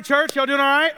Morning, church. Y'all doing all right?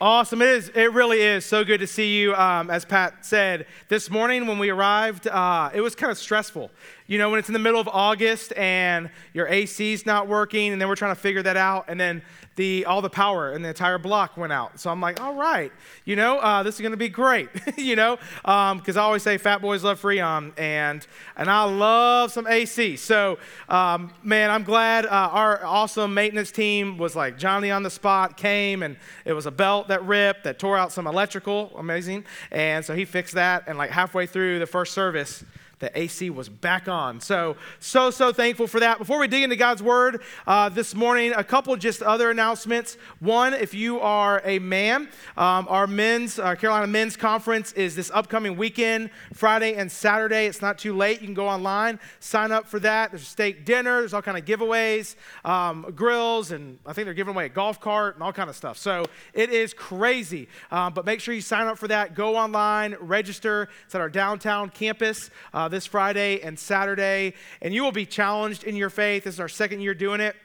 Awesome. It is. It really is so good to see you. Um, as Pat said, this morning when we arrived, uh, it was kind of stressful. You know, when it's in the middle of August and your AC's not working, and then we're trying to figure that out, and then the all the power in the entire block went out. So I'm like, all right, you know, uh, this is going to be great, you know, because um, I always say fat boys love Freon, and and I love some AC. So um, man, I'm glad uh, our awesome maintenance team was like Johnny on the spot came, and it was a belt that ripped that tore out some electrical, amazing, and so he fixed that, and like halfway through the first service the AC was back on. So, so, so thankful for that. Before we dig into God's word uh, this morning, a couple just other announcements. One, if you are a man, um, our men's, uh, Carolina Men's Conference is this upcoming weekend, Friday and Saturday. It's not too late. You can go online, sign up for that. There's a steak dinner, there's all kind of giveaways, um, grills, and I think they're giving away a golf cart and all kind of stuff. So it is crazy. Um, but make sure you sign up for that. Go online, register. It's at our downtown campus. Uh, this Friday and Saturday, and you will be challenged in your faith. This is our second year doing it.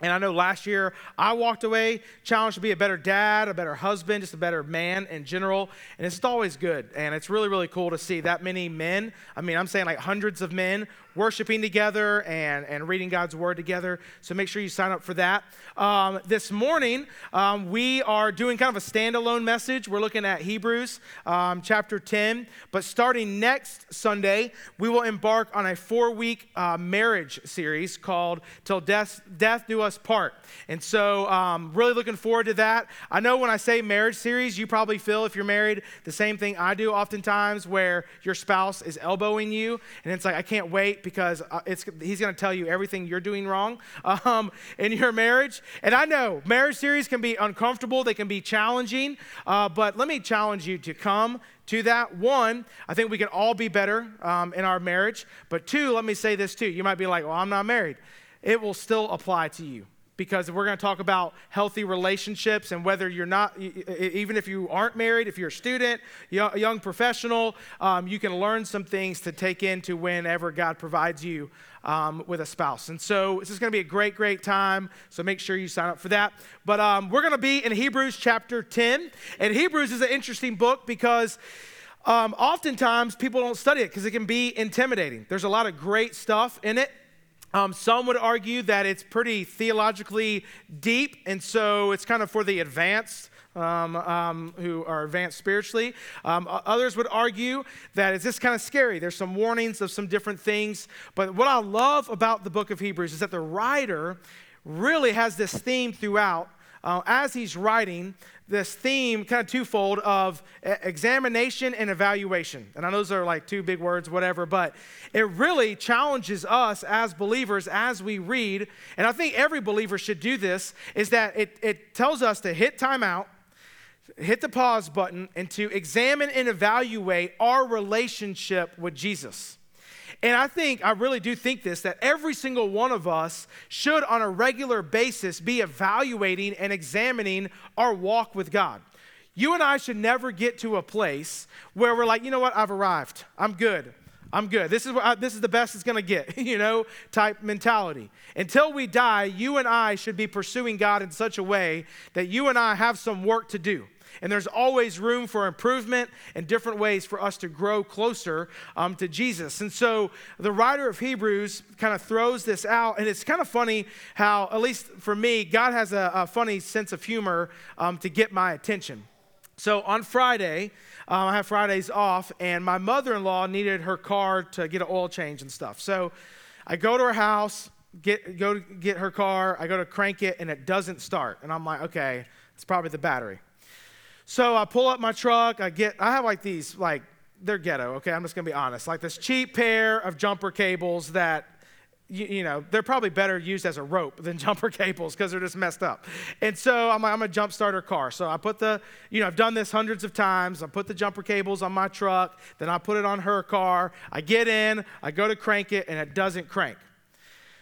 And I know last year I walked away challenged to be a better dad, a better husband, just a better man in general. And it's always good. And it's really, really cool to see that many men. I mean, I'm saying like hundreds of men worshiping together and, and reading God's word together. So make sure you sign up for that. Um, this morning, um, we are doing kind of a standalone message. We're looking at Hebrews um, chapter 10. But starting next Sunday, we will embark on a four week uh, marriage series called Till Death, Death Do Us Part. And so, um, really looking forward to that. I know when I say marriage series, you probably feel, if you're married, the same thing I do oftentimes, where your spouse is elbowing you. And it's like, I can't wait because uh, he's going to tell you everything you're doing wrong um, in your marriage. And I know marriage series can be uncomfortable, they can be challenging, uh, but let me challenge you to come to that. One, I think we can all be better um, in our marriage. But two, let me say this too. You might be like, well, I'm not married. It will still apply to you because we're going to talk about healthy relationships and whether you're not, even if you aren't married, if you're a student, a young professional, um, you can learn some things to take into whenever God provides you um, with a spouse. And so this is going to be a great, great time. So make sure you sign up for that. But um, we're going to be in Hebrews chapter 10. And Hebrews is an interesting book because. Um, oftentimes people don't study it because it can be intimidating. There's a lot of great stuff in it, um, some would argue that it's pretty theologically deep, and so it's kind of for the advanced. Um, um, who are advanced spiritually. Um, others would argue that it's just kind of scary. There's some warnings of some different things. But what I love about the book of Hebrews is that the writer really has this theme throughout uh, as he's writing this theme, kind of twofold, of examination and evaluation. And I know those are like two big words, whatever, but it really challenges us as believers as we read. And I think every believer should do this, is that it, it tells us to hit timeout, hit the pause button, and to examine and evaluate our relationship with Jesus. And I think, I really do think this, that every single one of us should, on a regular basis, be evaluating and examining our walk with God. You and I should never get to a place where we're like, you know what, I've arrived. I'm good. I'm good. This is I, this is the best it's going to get, you know, type mentality. Until we die, you and I should be pursuing God in such a way that you and I have some work to do. And there's always room for improvement and different ways for us to grow closer um, to Jesus. And so the writer of Hebrews kind of throws this out. And it's kind of funny how, at least for me, God has a, a funny sense of humor um, to get my attention. So on Friday, um, I have Fridays off, and my mother in law needed her car to get an oil change and stuff. So I go to her house, get, go get her car, I go to crank it, and it doesn't start. And I'm like, okay, it's probably the battery. So I pull up my truck. I get, I have like these, like, they're ghetto, okay? I'm just gonna be honest. Like this cheap pair of jumper cables that, you, you know, they're probably better used as a rope than jumper cables because they're just messed up. And so I'm, I'm a jump starter car. So I put the, you know, I've done this hundreds of times. I put the jumper cables on my truck, then I put it on her car. I get in, I go to crank it, and it doesn't crank.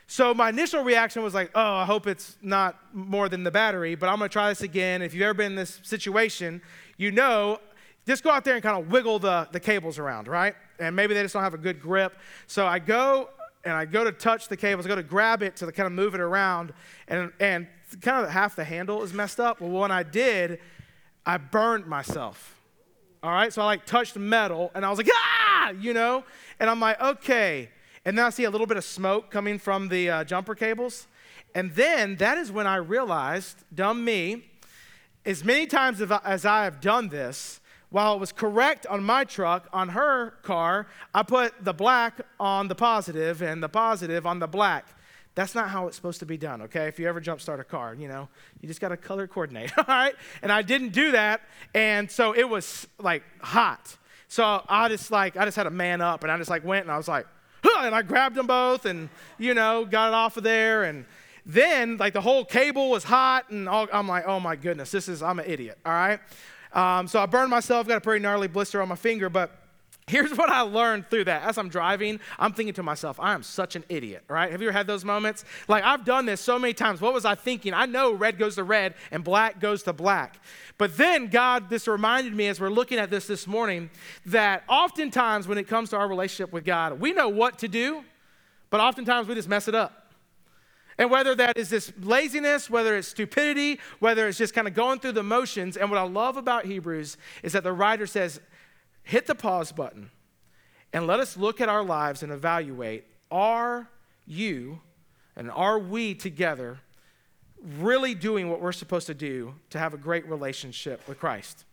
So my initial reaction was like, oh, I hope it's not more than the battery, but I'm gonna try this again. If you've ever been in this situation, you know, just go out there and kind of wiggle the, the cables around, right? And maybe they just don't have a good grip. So I go and I go to touch the cables, I go to grab it to kind of move it around, and, and kind of half the handle is messed up. Well, when I did, I burned myself. All right, so I like touched metal, and I was like, ah, you know, and I'm like, okay. And then I see a little bit of smoke coming from the uh, jumper cables. And then that is when I realized, dumb me, as many times as I have done this, while it was correct on my truck, on her car, I put the black on the positive and the positive on the black. That's not how it's supposed to be done, okay? If you ever jump start a car, you know, you just got to color coordinate, all right? And I didn't do that, and so it was like hot. So I just like, I just had a man up, and I just like went and I was like, and I grabbed them both and, you know, got it off of there. And then, like, the whole cable was hot, and all, I'm like, oh my goodness, this is, I'm an idiot, all right? Um, so I burned myself, got a pretty gnarly blister on my finger, but here's what I learned through that. As I'm driving, I'm thinking to myself, I am such an idiot, right? Have you ever had those moments? Like, I've done this so many times. What was I thinking? I know red goes to red and black goes to black. But then God, this reminded me as we're looking at this this morning, that oftentimes when it comes to our relationship with God, we know what to do, but oftentimes we just mess it up. And whether that is this laziness, whether it's stupidity, whether it's just kind of going through the motions. And what I love about Hebrews is that the writer says, hit the pause button and let us look at our lives and evaluate are you and are we together really doing what we're supposed to do to have a great relationship with Christ?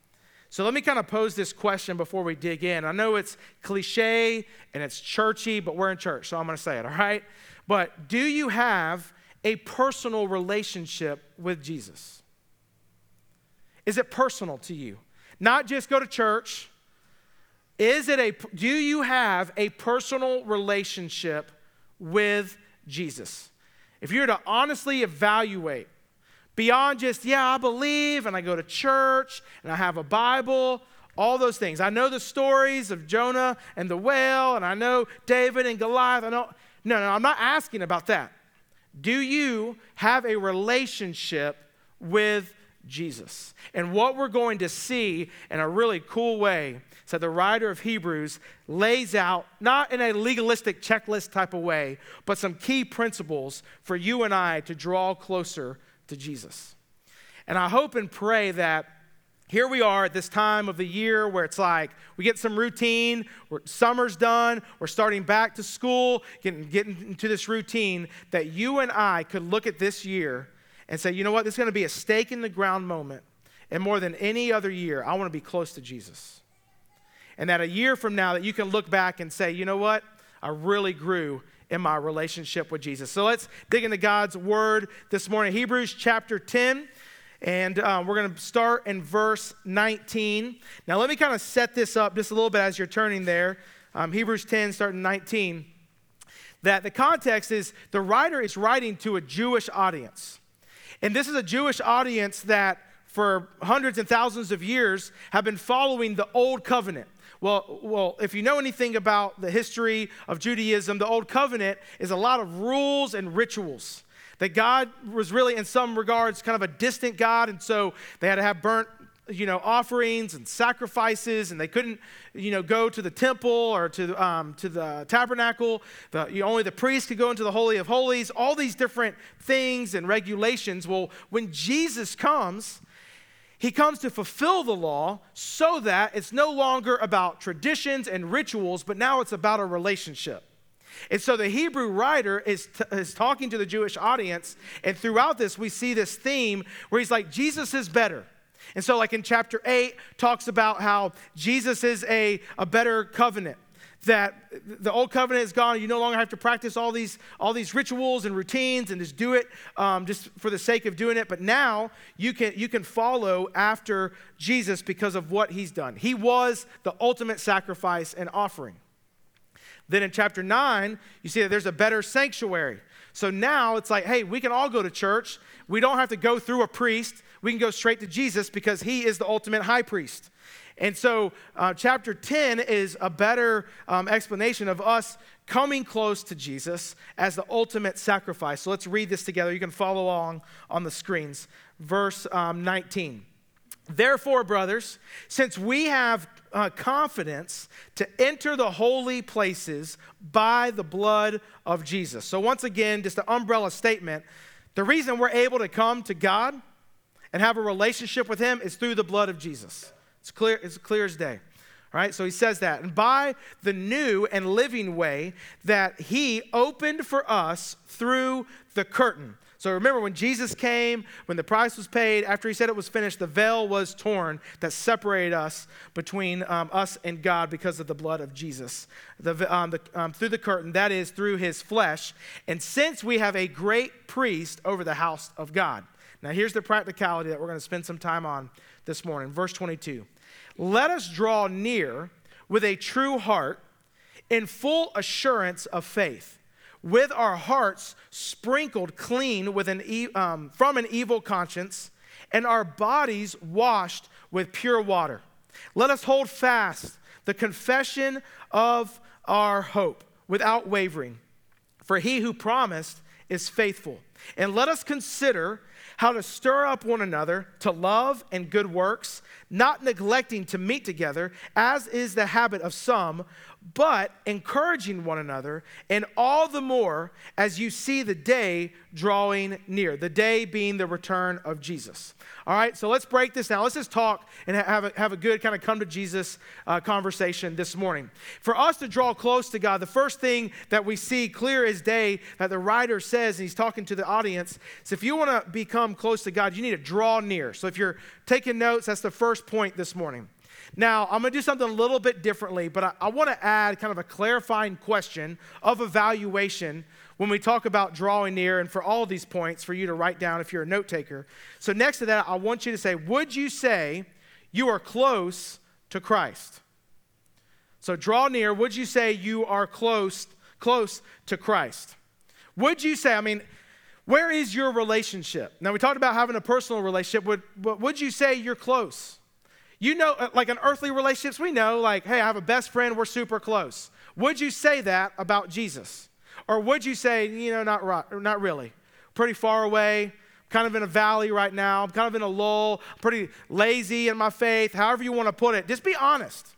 So let me kind of pose this question before we dig in. I know it's cliche and it's churchy, but we're in church, so I'm going to say it, all right? But do you have a personal relationship with Jesus? Is it personal to you? Not just go to church. Is it a do you have a personal relationship with Jesus? If you were to honestly evaluate beyond just, yeah, I believe and I go to church and I have a Bible, all those things. I know the stories of Jonah and the whale, and I know David and Goliath. I know no, no, I'm not asking about that. Do you have a relationship with Jesus? And what we're going to see in a really cool way is that the writer of Hebrews lays out, not in a legalistic checklist type of way, but some key principles for you and I to draw closer to Jesus. And I hope and pray that here we are at this time of the year where it's like we get some routine, summer's done, we're starting back to school, getting, getting into this routine, that you and I could look at this year and say, you know what, this is going to be a stake in the ground moment. And more than any other year, I want to be close to Jesus. And that a year from now, that you can look back and say, you know what, I really grew in my relationship with Jesus. So let's dig into God's word this morning. Hebrews chapter 10. And uh, we're going to start in verse 19. Now, let me kind of set this up just a little bit as you're turning there. Um, Hebrews 10, starting 19. That the context is the writer is writing to a Jewish audience. And this is a Jewish audience that for hundreds and thousands of years have been following the old covenant. Well, well, if you know anything about the history of Judaism, the old covenant is a lot of rules and rituals. That God was really, in some regards, kind of a distant God, and so they had to have burnt you know offerings and sacrifices and they couldn't you know go to the temple or to, um, to the tabernacle. The, you know, only the priest could go into the holy of holies. All these different things and regulations. Well when jesus comes he comes to fulfill the law so that it's no longer about traditions and rituals but now it's about a relationship. And so the Hebrew writer is, t- is talking to the Jewish audience, and throughout this, we see this theme where he's like, Jesus is better. And so, like in chapter 8, talks about how Jesus is a, a better covenant. That the old covenant is gone. You no longer have to practice all these, all these rituals and routines and just do it um, just for the sake of doing it. But now you can, you can follow after Jesus because of what he's done. He was the ultimate sacrifice and offering. Then in chapter 9, you see that there's a better sanctuary. So now it's like, hey, we can all go to church. We don't have to go through a priest. We can go straight to Jesus because he is the ultimate high priest. And so, uh, chapter 10 is a better um, explanation of us coming close to Jesus as the ultimate sacrifice. So, let's read this together. You can follow along on the screens. Verse um, 19. Therefore, brothers, since we have uh, confidence to enter the holy places by the blood of Jesus. So, once again, just an umbrella statement the reason we're able to come to God and have a relationship with Him is through the blood of Jesus. It's clear, it's clear as day. All right, so he says that. And by the new and living way that he opened for us through the curtain. So remember when Jesus came, when the price was paid, after he said it was finished, the veil was torn that separated us between um, us and God because of the blood of Jesus. The, um, the, um, through the curtain, that is, through his flesh. And since we have a great priest over the house of God. Now here's the practicality that we're going to spend some time on this morning. Verse 22. Let us draw near with a true heart in full assurance of faith with our hearts sprinkled clean with an e- um, from an evil conscience and our bodies washed with pure water. Let us hold fast the confession of our hope without wavering, for he who promised is faithful. And let us consider how to stir up one another to love and good works, not neglecting to meet together, as is the habit of some, but encouraging one another, and all the more as you see the day drawing near, the day being the return of Jesus. All right, so let's break this down. Let's just talk and have a, have a good kind of come to Jesus uh, conversation this morning. For us to draw close to God, the first thing that we see clear as day that the writer says, and he's talking to the audience, is if you want to become close to God, you need to draw near. So if you're taking notes, that's the first point this morning. Now, I'm going to do something a little bit differently, but I, I want to add kind of a clarifying question of evaluation when we talk about drawing near, and for all these points for you to write down if you're a note taker. So, next to that, I want you to say, Would you say you are close to Christ? So, draw near. Would you say you are close, close to Christ? Would you say, I mean, where is your relationship? Now, we talked about having a personal relationship. Would, would you say you're close? You know, uh, like in earthly relationships, we know, like, hey, I have a best friend, we're super close. Would you say that about Jesus? Or would you say, you know, not, right, not really? Pretty far away, kind of in a valley right now, I'm kind of in a lull, pretty lazy in my faith, however you want to put it. Just be honest.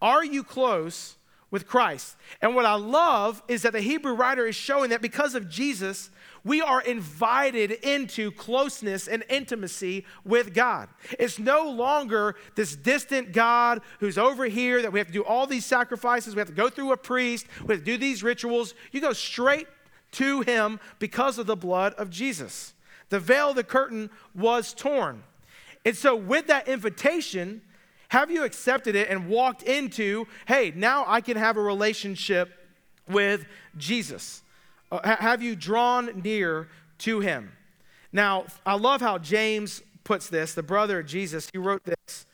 Are you close with Christ? And what I love is that the Hebrew writer is showing that because of Jesus, we are invited into closeness and intimacy with God. It's no longer this distant God who's over here that we have to do all these sacrifices, we have to go through a priest, we have to do these rituals. You go straight to Him because of the blood of Jesus. The veil, the curtain was torn. And so, with that invitation, have you accepted it and walked into, hey, now I can have a relationship with Jesus? Uh, have you drawn near to him? Now, I love how James puts this, the brother of Jesus. He wrote this.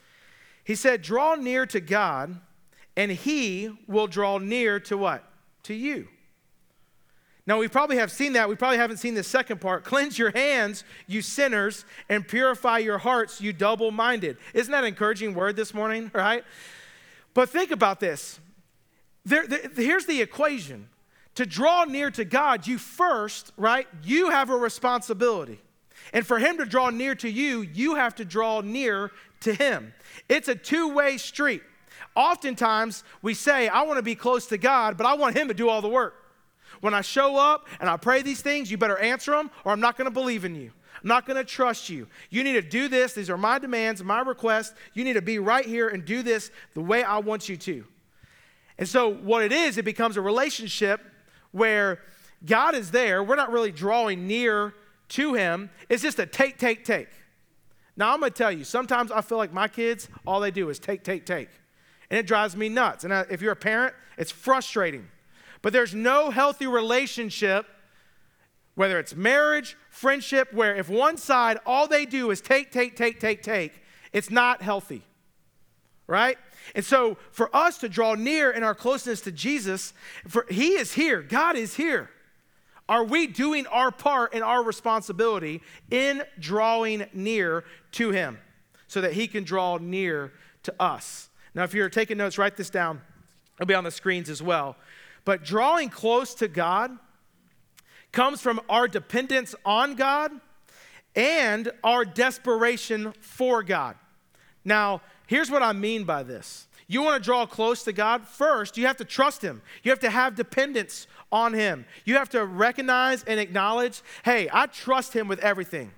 He said, Draw near to God, and he will draw near to what? To you. Now, we probably have seen that. We probably haven't seen the second part. Cleanse your hands, you sinners, and purify your hearts, you double minded. Isn't that an encouraging word this morning, right? But think about this. There, there, here's the equation to draw near to God, you first, right? You have a responsibility. And for Him to draw near to you, you have to draw near to Him. It's a two way street. Oftentimes, we say, I want to be close to God, but I want Him to do all the work. When I show up and I pray these things, you better answer them, or I'm not going to believe in you. I'm not going to trust you. You need to do this. These are my demands, my requests. You need to be right here and do this the way I want you to. And so, what it is, it becomes a relationship where God is there. We're not really drawing near to Him. It's just a take, take, take. Now, I'm going to tell you, sometimes I feel like my kids, all they do is take, take, take. And it drives me nuts. And if you're a parent, it's frustrating. But there's no healthy relationship, whether it's marriage, friendship, where if one side, all they do is take, take, take, take, take, it's not healthy. Right? And so, for us to draw near in our closeness to Jesus, for He is here, God is here. Are we doing our part and our responsibility in drawing near to Him so that He can draw near to us? Now, if you're taking notes, write this down. It'll be on the screens as well. But drawing close to God comes from our dependence on God and our desperation for God. Now, here's what I mean by this. You want to draw close to God? First, you have to trust Him. You have to have dependence on Him. You have to recognize and acknowledge hey, I trust Him with everything.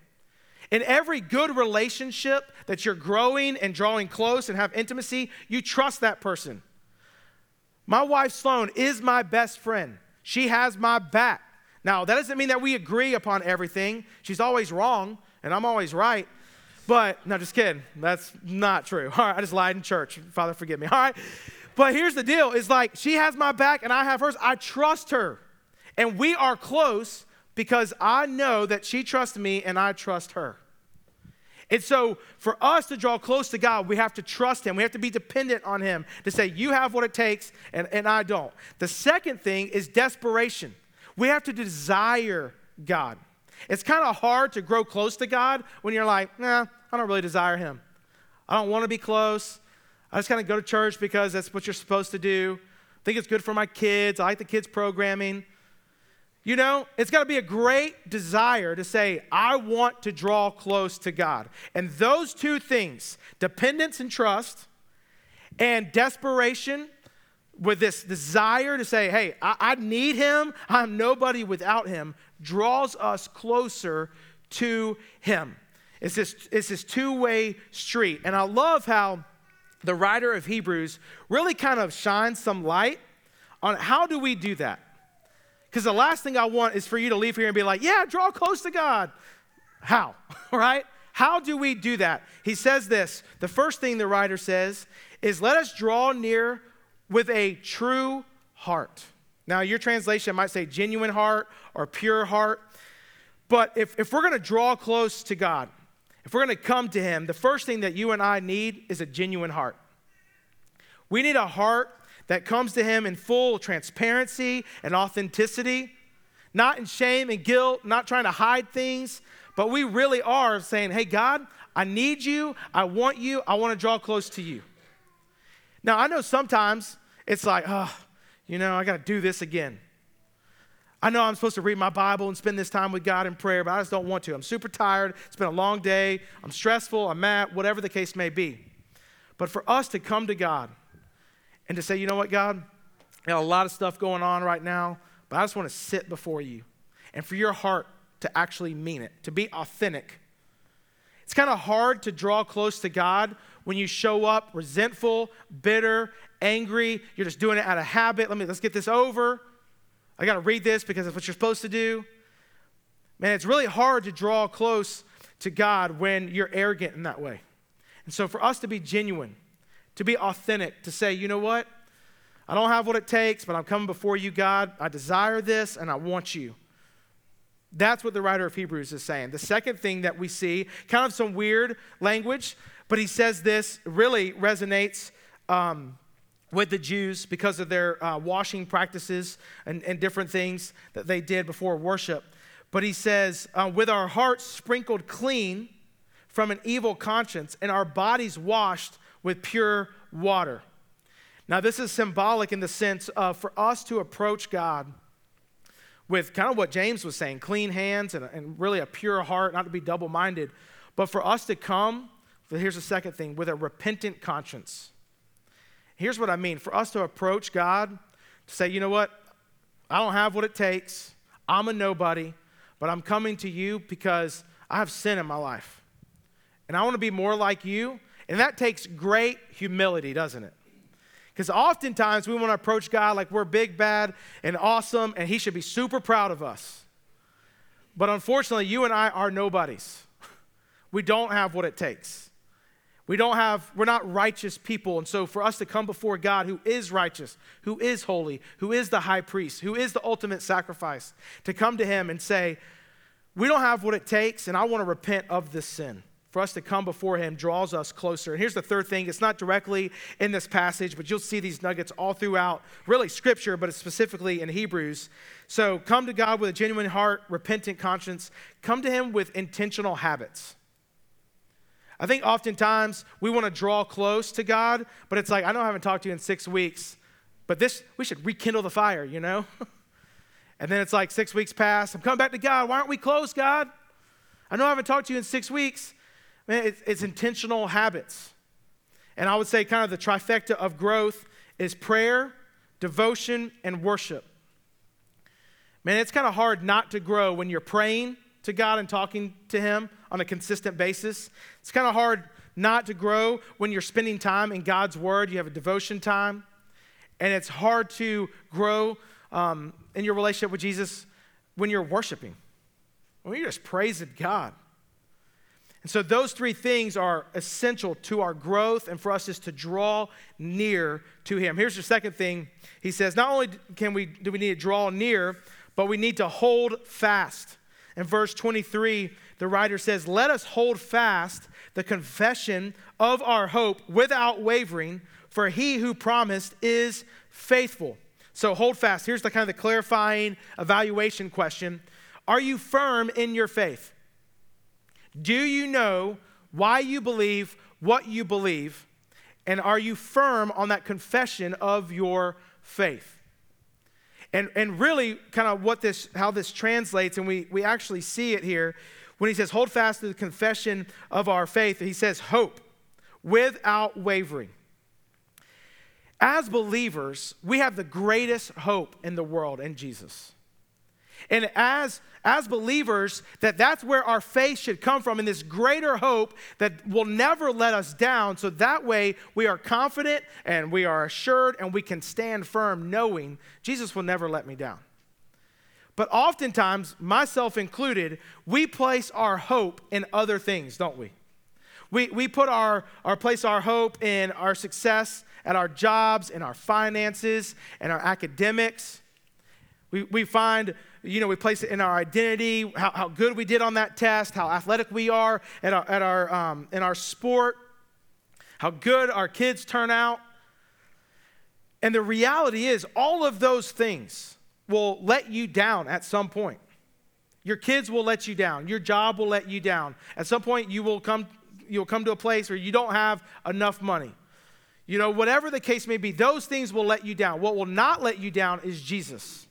In every good relationship that you're growing and drawing close and have intimacy, you trust that person. My wife Sloan is my best friend. She has my back. Now, that doesn't mean that we agree upon everything. She's always wrong, and I'm always right. But, no, just kidding. That's not true. All right, I just lied in church. Father, forgive me. All right. But here's the deal it's like she has my back and I have hers. I trust her. And we are close because I know that she trusts me and I trust her. And so, for us to draw close to God, we have to trust Him. We have to be dependent on Him to say, You have what it takes, and, and I don't. The second thing is desperation. We have to desire God. It's kind of hard to grow close to God when you're like, nah, I don't really desire Him. I don't want to be close. I just kind of go to church because that's what you're supposed to do. I think it's good for my kids. I like the kids' programming. You know, it's got to be a great desire to say, I want to draw close to God. And those two things, dependence and trust, and desperation, with this desire to say, hey, I, I need him, I'm nobody without him, draws us closer to him. It's this, it's this two way street. And I love how the writer of Hebrews really kind of shines some light on how do we do that? Because the last thing I want is for you to leave here and be like, yeah, draw close to God. How? right? How do we do that? He says this. The first thing the writer says is, let us draw near with a true heart. Now, your translation might say genuine heart or pure heart. But if, if we're going to draw close to God, if we're going to come to Him, the first thing that you and I need is a genuine heart. We need a heart that comes to Him in full transparency and authenticity, not in shame and guilt, not trying to hide things, but we really are saying, Hey, God, I need you. I want you. I want to draw close to you. Now, I know sometimes it's like, oh, you know, I got to do this again. I know I'm supposed to read my Bible and spend this time with God in prayer, but I just don't want to. I'm super tired. It's been a long day. I'm stressful. I'm mad, whatever the case may be. But for us to come to God and to say, you know what, God, I got a lot of stuff going on right now, but I just want to sit before you. And for your heart to actually mean it, to be authentic. It's kind of hard to draw close to God when you show up resentful, bitter, angry, you're just doing it out of habit. Let me let's get this over. I got to read this because it's what you're supposed to do. Man, it's really hard to draw close to God when you're arrogant in that way. And so for us to be genuine, to be authentic, to say, you know what? I don't have what it takes, but I'm coming before you, God. I desire this and I want you. That's what the writer of Hebrews is saying. The second thing that we see, kind of some weird language, but he says this really resonates um, with the Jews because of their uh, washing practices and, and, different things that they did before worship. But he says, uh, with our hearts sprinkled clean from an evil conscience and our bodies washed with pure water. Now, this is symbolic in the sense of for us to approach God with kind of what James was saying clean hands and, and really a pure heart, not to be double minded, but for us to come, here's the second thing, with a repentant conscience. Here's what I mean for us to approach God, to say, you know what, I don't have what it takes, I'm a nobody, but I'm coming to you because I have sin in my life. And I want to be more like you. And that takes great humility, doesn't it? Because oftentimes we want to approach God like we're big, bad, and awesome, and He should be super proud of us. But unfortunately, you and I are nobodies. We don't have what it takes. We don't have, we're not righteous people. And so for us to come before God who is righteous, who is holy, who is the high priest, who is the ultimate sacrifice, to come to Him and say, We don't have what it takes, and I want to repent of this sin for us to come before him draws us closer. And here's the third thing it's not directly in this passage, but you'll see these nuggets all throughout, really scripture, but it's specifically in Hebrews. So come to God with a genuine heart, repentant conscience. Come to him with intentional habits. I think oftentimes we want to draw close to God, but it's like, I know I haven't talked to you in six weeks, but this, we should rekindle the fire, you know? and then it's like six weeks pass. I'm coming back to God. Why aren't we close, God? I know I haven't talked to you in six weeks. Man, it's, it's intentional habits. And I would say, kind of the trifecta of growth is prayer, devotion, and worship. Man, it's kind of hard not to grow when you're praying to God and talking to Him on a consistent basis. It's kind of hard not to grow when you're spending time in God's Word. You have a devotion time. And it's hard to grow um, in your relationship with Jesus when you're worshiping, when you're just praising God. And so those three things are essential to our growth and for us is to draw near to him. Here's the second thing. He says, not only can we do we need to draw near, but we need to hold fast. In verse 23, the writer says, "Let us hold fast the confession of our hope without wavering, for he who promised is faithful." So hold fast. Here's the kind of the clarifying evaluation question. Are you firm in your faith? Do you know why you believe what you believe? And are you firm on that confession of your faith? And, and really, kind of what this, how this translates, and we, we actually see it here when he says, hold fast to the confession of our faith, he says, hope without wavering. As believers, we have the greatest hope in the world in Jesus. And as, as believers, that that's where our faith should come from, in this greater hope that will never let us down. So that way we are confident and we are assured and we can stand firm knowing Jesus will never let me down. But oftentimes, myself included, we place our hope in other things, don't we? We, we put our, our place our hope in our success at our jobs, in our finances, and our academics. We, we find you know, we place it in our identity, how, how good we did on that test, how athletic we are at our, at our, um, in our sport, how good our kids turn out. And the reality is, all of those things will let you down at some point. Your kids will let you down. Your job will let you down. At some point, you will come, you'll come to a place where you don't have enough money. You know, whatever the case may be, those things will let you down. What will not let you down is Jesus.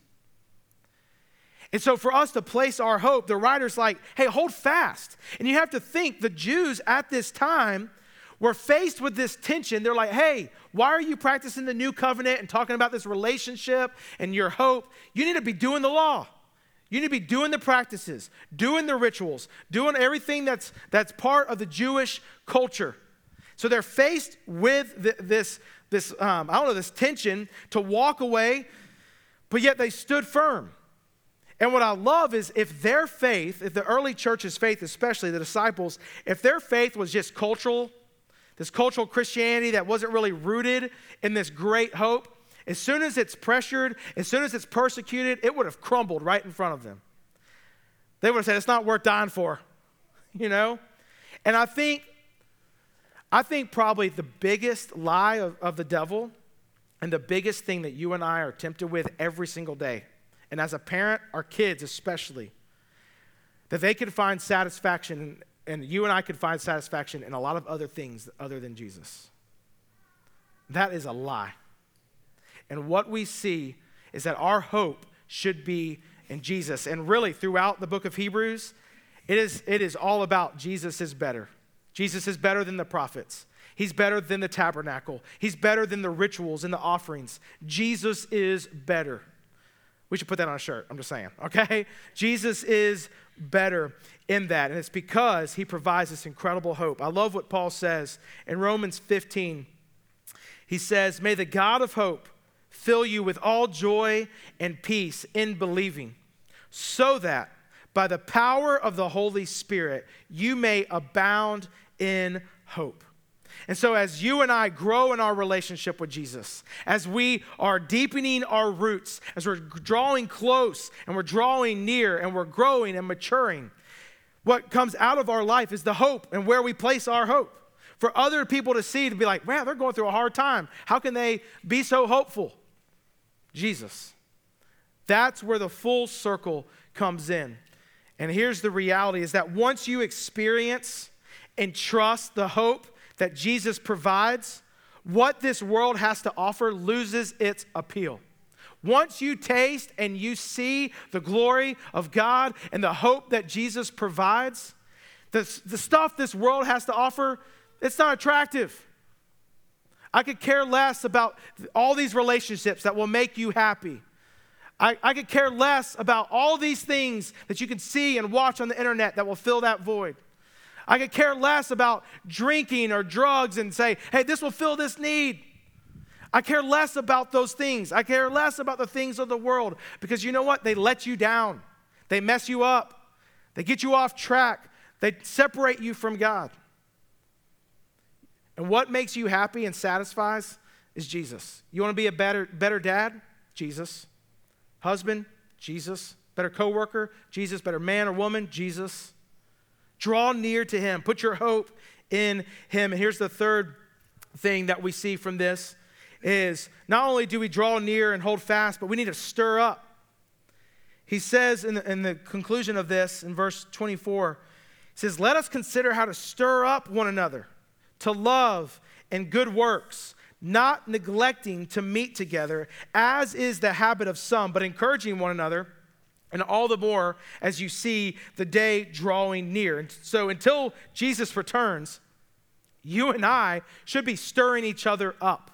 And so, for us to place our hope, the writer's like, hey, hold fast. And you have to think the Jews at this time were faced with this tension. They're like, hey, why are you practicing the new covenant and talking about this relationship and your hope? You need to be doing the law. You need to be doing the practices, doing the rituals, doing everything that's, that's part of the Jewish culture. So they're faced with this, this um, I don't know, this tension to walk away, but yet they stood firm. And what I love is if their faith, if the early church's faith, especially the disciples, if their faith was just cultural, this cultural Christianity that wasn't really rooted in this great hope, as soon as it's pressured, as soon as it's persecuted, it would have crumbled right in front of them. They would have said, it's not worth dying for, you know? And I think, I think probably the biggest lie of, of the devil and the biggest thing that you and I are tempted with every single day and as a parent, our kids especially, that they could find satisfaction, and you and I could find satisfaction in a lot of other things other than Jesus. That is a lie. And what we see is that our hope should be in Jesus. And really, throughout the book of Hebrews, it is, it is all about Jesus is better. Jesus is better than the prophets. He's better than the tabernacle. He's better than the rituals and the offerings. Jesus is better. We should put that on a shirt. I'm just saying, okay? Jesus is better in that. And it's because he provides this incredible hope. I love what Paul says in Romans 15. He says, May the God of hope fill you with all joy and peace in believing, so that by the power of the Holy Spirit you may abound in hope. And so, as you and I grow in our relationship with Jesus, as we are deepening our roots, as we're drawing close and we're drawing near and we're growing and maturing, what comes out of our life is the hope and where we place our hope. For other people to see, to be like, wow, they're going through a hard time. How can they be so hopeful? Jesus. That's where the full circle comes in. And here's the reality is that once you experience and trust the hope that Jesus provides, what this world has to offer loses its appeal. Once you taste and you see the glory of God and the hope that Jesus provides, the, the stuff this world has to offer, it's not attractive. I could care less about all these relationships that will make you happy. I, I could care less about all these things that you can see and watch on the internet that will fill that void. I could care less about drinking or drugs and say, hey, this will fill this need. I care less about those things. I care less about the things of the world because you know what? They let you down, they mess you up, they get you off track, they separate you from God. And what makes you happy and satisfies is Jesus. You want to be a better, better dad? Jesus. Husband? Jesus. Better coworker? Jesus. Better man or woman? Jesus. Draw near to him. Put your hope in him. And here's the third thing that we see from this is not only do we draw near and hold fast, but we need to stir up. He says in the, in the conclusion of this, in verse 24, he says, Let us consider how to stir up one another to love and good works, not neglecting to meet together, as is the habit of some, but encouraging one another and all the more as you see the day drawing near. And so until Jesus returns, you and I should be stirring each other up,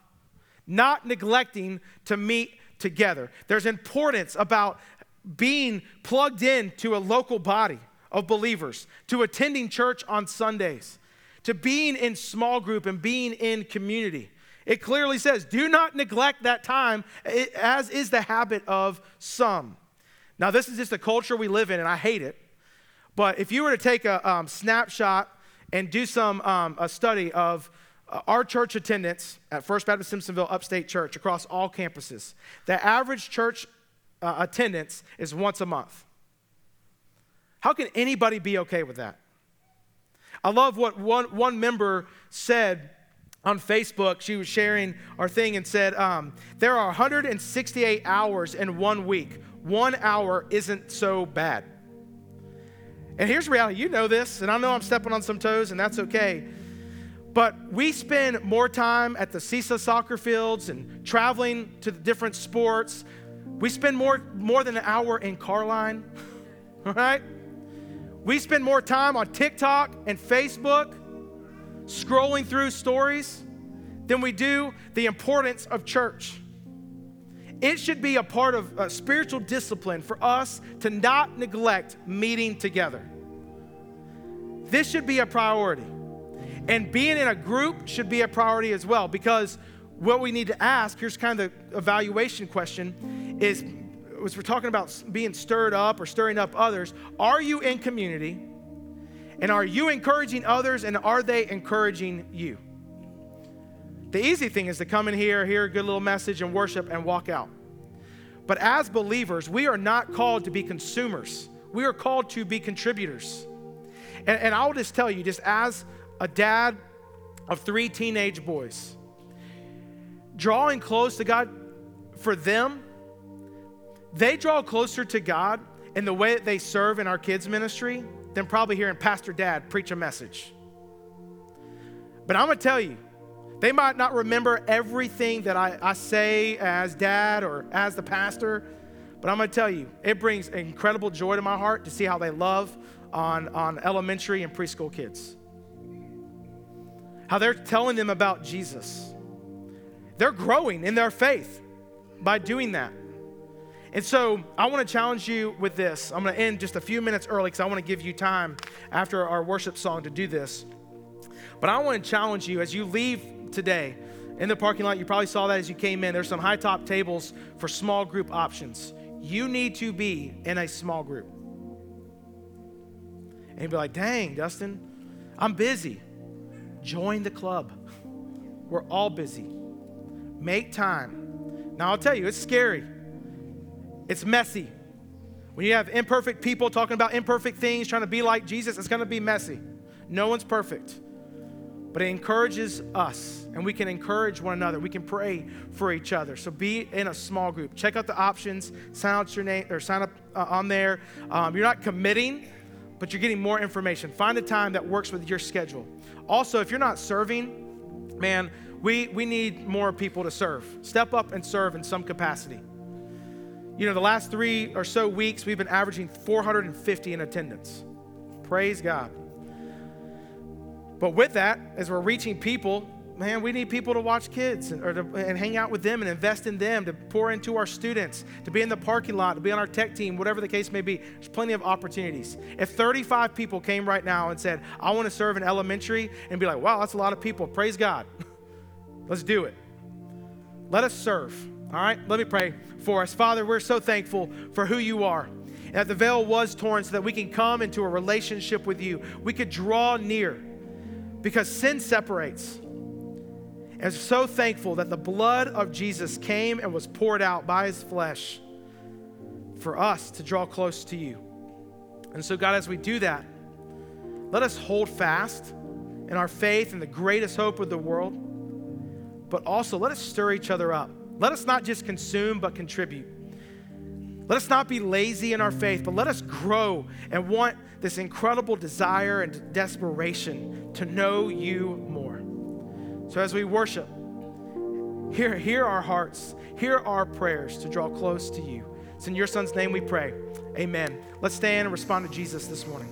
not neglecting to meet together. There's importance about being plugged in to a local body of believers, to attending church on Sundays, to being in small group and being in community. It clearly says, do not neglect that time, eh, as is the habit of some. Now, this is just the culture we live in, and I hate it. But if you were to take a um, snapshot and do some um, a study of uh, our church attendance at First Baptist Simpsonville Upstate Church across all campuses, the average church uh, attendance is once a month. How can anybody be okay with that? I love what one, one member said on Facebook. She was sharing our thing and said, um, There are 168 hours in one week one hour isn't so bad. And here's reality you know this, and I know I'm stepping on some toes, and that's okay. But we spend more time at the CISA soccer fields and traveling to the different sports. We spend more, more than an hour in Carline, all right? We spend more time on TikTok and Facebook scrolling through stories than we do the importance of church. It should be a part of a spiritual discipline for us to not neglect meeting together. This should be a priority. And being in a group should be a priority as well because what we need to ask here's kind of the evaluation question is as we're talking about being stirred up or stirring up others, are you in community? And are you encouraging others and are they encouraging you? The easy thing is to come in here, hear a good little message, and worship and walk out. But as believers, we are not called to be consumers, we are called to be contributors. And, and I'll just tell you, just as a dad of three teenage boys, drawing close to God for them, they draw closer to God in the way that they serve in our kids' ministry than probably hearing Pastor Dad preach a message. But I'm gonna tell you, they might not remember everything that I, I say as dad or as the pastor, but I'm going to tell you, it brings incredible joy to my heart to see how they love on, on elementary and preschool kids. How they're telling them about Jesus. They're growing in their faith by doing that. And so I want to challenge you with this. I'm going to end just a few minutes early because I want to give you time after our worship song to do this. But I want to challenge you as you leave today. In the parking lot, you probably saw that as you came in. There's some high top tables for small group options. You need to be in a small group. And you'd be like, dang, Dustin, I'm busy. Join the club. We're all busy. Make time. Now, I'll tell you, it's scary, it's messy. When you have imperfect people talking about imperfect things, trying to be like Jesus, it's going to be messy. No one's perfect but it encourages us and we can encourage one another. We can pray for each other. So be in a small group. Check out the options. Sign out your name or sign up uh, on there. Um, you're not committing but you're getting more information. Find a time that works with your schedule. Also if you're not serving man we we need more people to serve. Step up and serve in some capacity. You know the last three or so weeks we've been averaging 450 in attendance. Praise god but with that, as we're reaching people, man, we need people to watch kids and, or to, and hang out with them and invest in them, to pour into our students, to be in the parking lot, to be on our tech team, whatever the case may be. There's plenty of opportunities. If 35 people came right now and said, I want to serve in elementary, and be like, wow, that's a lot of people. Praise God. Let's do it. Let us serve. All right, let me pray for us. Father, we're so thankful for who you are. And that the veil was torn so that we can come into a relationship with you. We could draw near because sin separates. And so thankful that the blood of Jesus came and was poured out by his flesh for us to draw close to you. And so, God, as we do that, let us hold fast in our faith and the greatest hope of the world, but also let us stir each other up. Let us not just consume, but contribute. Let us not be lazy in our faith, but let us grow and want this incredible desire and desperation to know you more. So as we worship, hear, hear our hearts, hear our prayers to draw close to you. It's in your son's name we pray. Amen. Let's stand and respond to Jesus this morning.